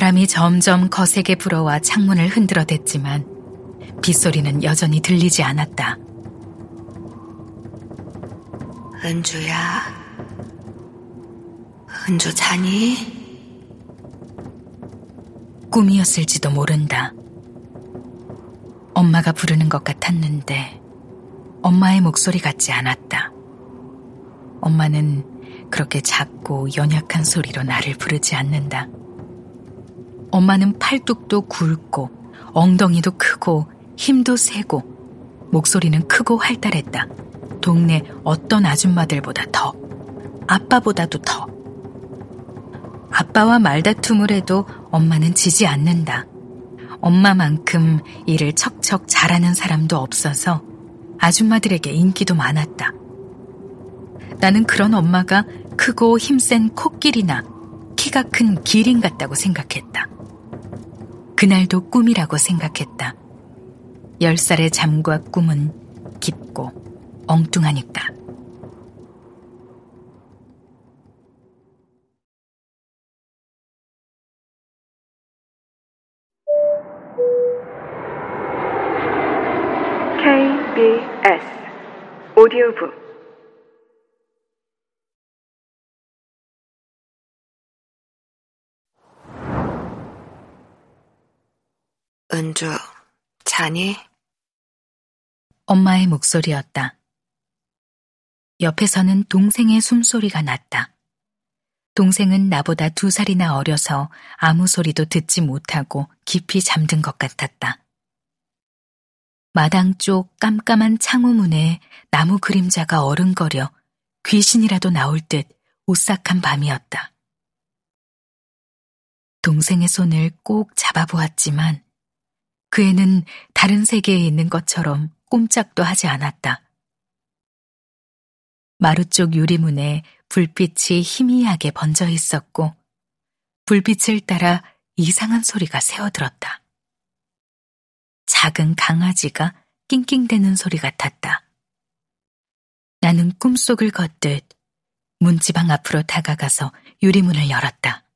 바람이 점점 거세게 불어와 창문을 흔들어댔지만 빗소리는 여전히 들리지 않았다. 은주야, 은주 자니? 꿈이었을지도 모른다. 엄마가 부르는 것 같았는데 엄마의 목소리 같지 않았다. 엄마는 그렇게 작고 연약한 소리로 나를 부르지 않는다. 엄마는 팔뚝도 굵고 엉덩이도 크고 힘도 세고 목소리는 크고 활달했다. 동네 어떤 아줌마들보다 더, 아빠보다도 더. 아빠와 말다툼을 해도 엄마는 지지 않는다. 엄마만큼 일을 척척 잘하는 사람도 없어서 아줌마들에게 인기도 많았다. 나는 그런 엄마가 크고 힘센 코끼리나 키가 큰 기린 같다고 생각했다. 그날도 꿈이라고 생각했다. 열 살의 잠과 꿈은 깊고 엉뚱하니까. KBS 오디오북 은주, 자니? 엄마의 목소리였다. 옆에서는 동생의 숨소리가 났다. 동생은 나보다 두 살이나 어려서 아무 소리도 듣지 못하고 깊이 잠든 것 같았다. 마당 쪽 깜깜한 창호문에 나무 그림자가 어른거려 귀신이라도 나올 듯 오싹한 밤이었다. 동생의 손을 꼭 잡아보았지만 그 애는 다른 세계에 있는 것처럼 꼼짝도 하지 않았다. 마루 쪽 유리문에 불빛이 희미하게 번져 있었고 불빛을 따라 이상한 소리가 새어들었다. 작은 강아지가 낑낑대는 소리 같았다. 나는 꿈속을 걷듯 문지방 앞으로 다가가서 유리문을 열었다.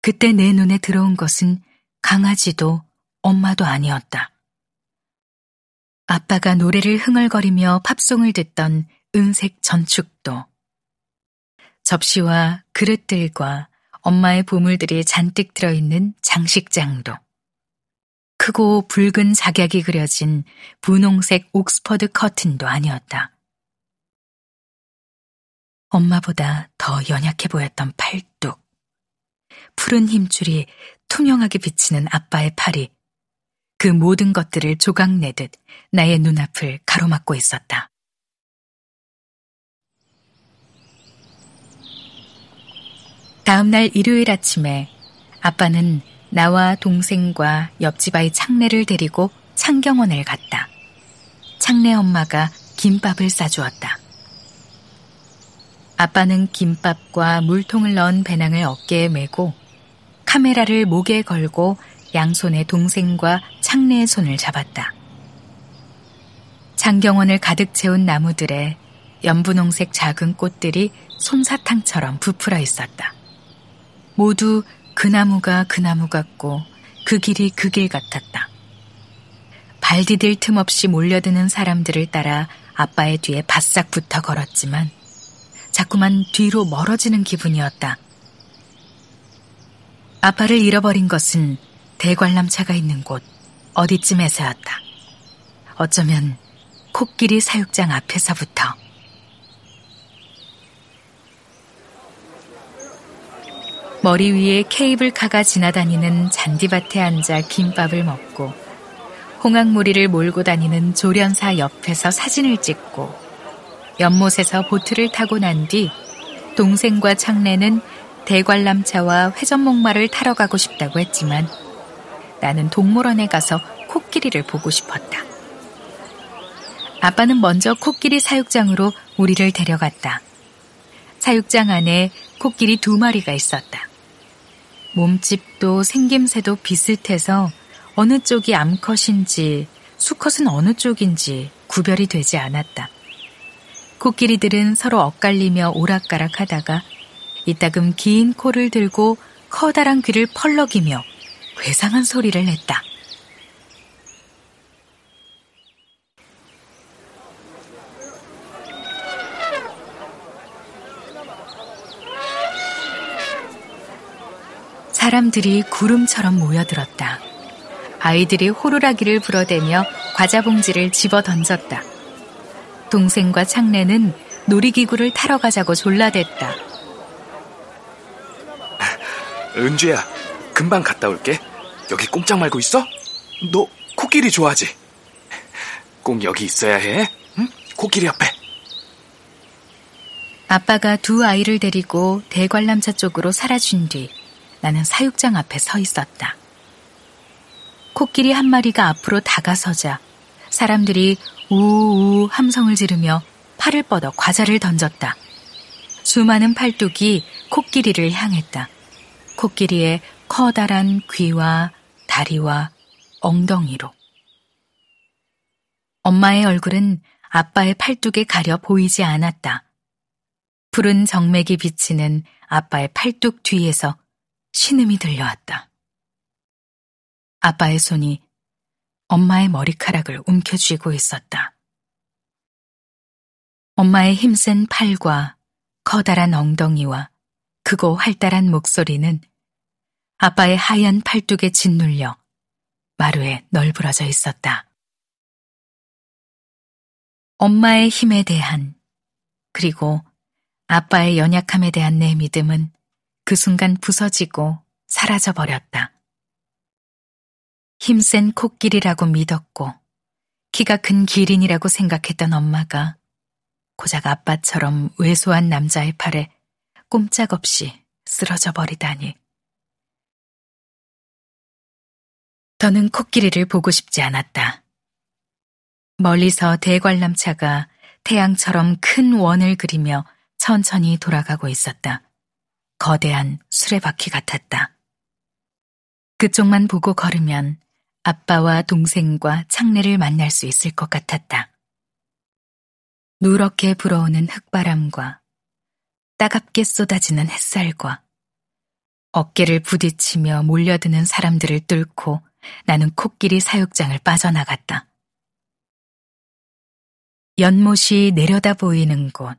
그때 내 눈에 들어온 것은 강아지도 엄마도 아니었다. 아빠가 노래를 흥얼거리며 팝송을 듣던 은색 전축도, 접시와 그릇들과 엄마의 보물들이 잔뜩 들어있는 장식장도, 크고 붉은 작약이 그려진 분홍색 옥스퍼드 커튼도 아니었다. 엄마보다 더 연약해 보였던 팔뚝, 푸른 힘줄이 투명하게 비치는 아빠의 팔이 그 모든 것들을 조각내듯 나의 눈앞을 가로막고 있었다. 다음날 일요일 아침에 아빠는 나와 동생과 옆집 아이 창래를 데리고 창경원을 갔다. 창래 엄마가 김밥을 싸주었다. 아빠는 김밥과 물통을 넣은 배낭을 어깨에 메고 카메라를 목에 걸고 양손에 동생과 창래의 손을 잡았다. 장경원을 가득 채운 나무들에 연분홍색 작은 꽃들이 솜사탕처럼 부풀어 있었다. 모두 그 나무가 그 나무 같고 그 길이 그 길 같았다. 발 디딜 틈 없이 몰려드는 사람들을 따라 아빠의 뒤에 바싹 붙어 걸었지만 자꾸만 뒤로 멀어지는 기분이었다. 아빠를 잃어버린 것은 대관람차가 있는 곳 어디쯤에서였다. 어쩌면 코끼리 사육장 앞에서부터. 머리 위에 케이블카가 지나다니는 잔디밭에 앉아 김밥을 먹고 홍학무리를 몰고 다니는 조련사 옆에서 사진을 찍고 연못에서 보트를 타고 난 뒤 동생과 창래는 대관람차와 회전목마를 타러 가고 싶다고 했지만 나는 동물원에 가서 코끼리를 보고 싶었다. 아빠는 먼저 코끼리 사육장으로 우리를 데려갔다. 사육장 안에 코끼리 두 마리가 있었다. 몸집도 생김새도 비슷해서 어느 쪽이 암컷인지 수컷은 어느 쪽인지 구별이 되지 않았다. 코끼리들은 서로 엇갈리며 오락가락 하다가 이따금 긴 코를 들고 커다란 귀를 펄럭이며 괴상한 소리를 냈다. 사람들이 구름처럼 모여들었다. 아이들이 호루라기를 불어대며 과자 봉지를 집어 던졌다. 동생과 창래는 놀이기구를 타러 가자고 졸라댔다. 은주야, 금방 갔다 올게. 여기 꼼짝 말고 있어? 너 코끼리 좋아하지? 꼭 여기 있어야 해. 응? 코끼리 앞에. 아빠가 두 아이를 데리고 대관람차 쪽으로 사라진 뒤 나는 사육장 앞에 서 있었다. 코끼리 한 마리가 앞으로 다가서자 사람들이 우우 함성을 지르며 팔을 뻗어 과자를 던졌다. 수많은 팔뚝이 코끼리를 향했다. 코끼리의 커다란 귀와 다리와 엉덩이로. 엄마의 얼굴은 아빠의 팔뚝에 가려 보이지 않았다. 푸른 정맥이 비치는 아빠의 팔뚝 뒤에서 신음이 들려왔다. 아빠의 손이 엄마의 머리카락을 움켜쥐고 있었다. 엄마의 힘센 팔과 커다란 엉덩이와 크고 활달한 목소리는 아빠의 하얀 팔뚝에 짓눌려 마루에 널브러져 있었다. 엄마의 힘에 대한 그리고 아빠의 연약함에 대한 내 믿음은 그 순간 부서지고 사라져 버렸다. 힘센 코끼리라고 믿었고 키가 큰 기린이라고 생각했던 엄마가 고작 아빠처럼 왜소한 남자의 팔에 꼼짝없이 쓰러져 버리다니. 더는 코끼리를 보고 싶지 않았다. 멀리서 대관람차가 태양처럼 큰 원을 그리며 천천히 돌아가고 있었다. 거대한 수레바퀴 같았다. 그쪽만 보고 걸으면 아빠와 동생과 창래를 만날 수 있을 것 같았다. 누렇게 불어오는 흙바람과 따갑게 쏟아지는 햇살과 어깨를 부딪히며 몰려드는 사람들을 뚫고 나는 코끼리 사육장을 빠져나갔다. 연못이 내려다 보이는 곳,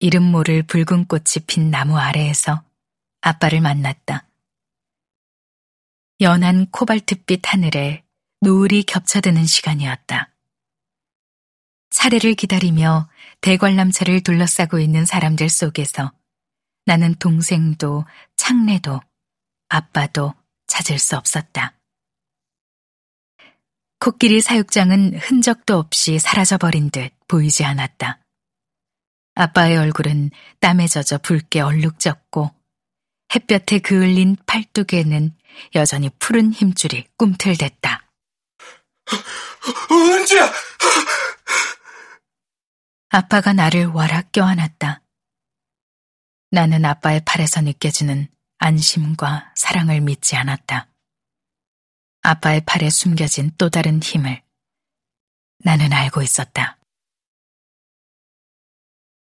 이름 모를 붉은 꽃이 핀 나무 아래에서 아빠를 만났다. 연한 코발트빛 하늘에 노을이 겹쳐드는 시간이었다. 차례를 기다리며 대관람차를 둘러싸고 있는 사람들 속에서 나는 동생도 창래도 아빠도 찾을 수 없었다. 코끼리 사육장은 흔적도 없이 사라져버린 듯 보이지 않았다. 아빠의 얼굴은 땀에 젖어 붉게 얼룩졌고 햇볕에 그을린 팔뚝에는 여전히 푸른 힘줄이 꿈틀댔다. 은주야! 아빠가 나를 와락 껴안았다. 나는 아빠의 팔에서 느껴지는 안심과 사랑을 믿지 않았다. 아빠의 팔에 숨겨진 또 다른 힘을 나는 알고 있었다.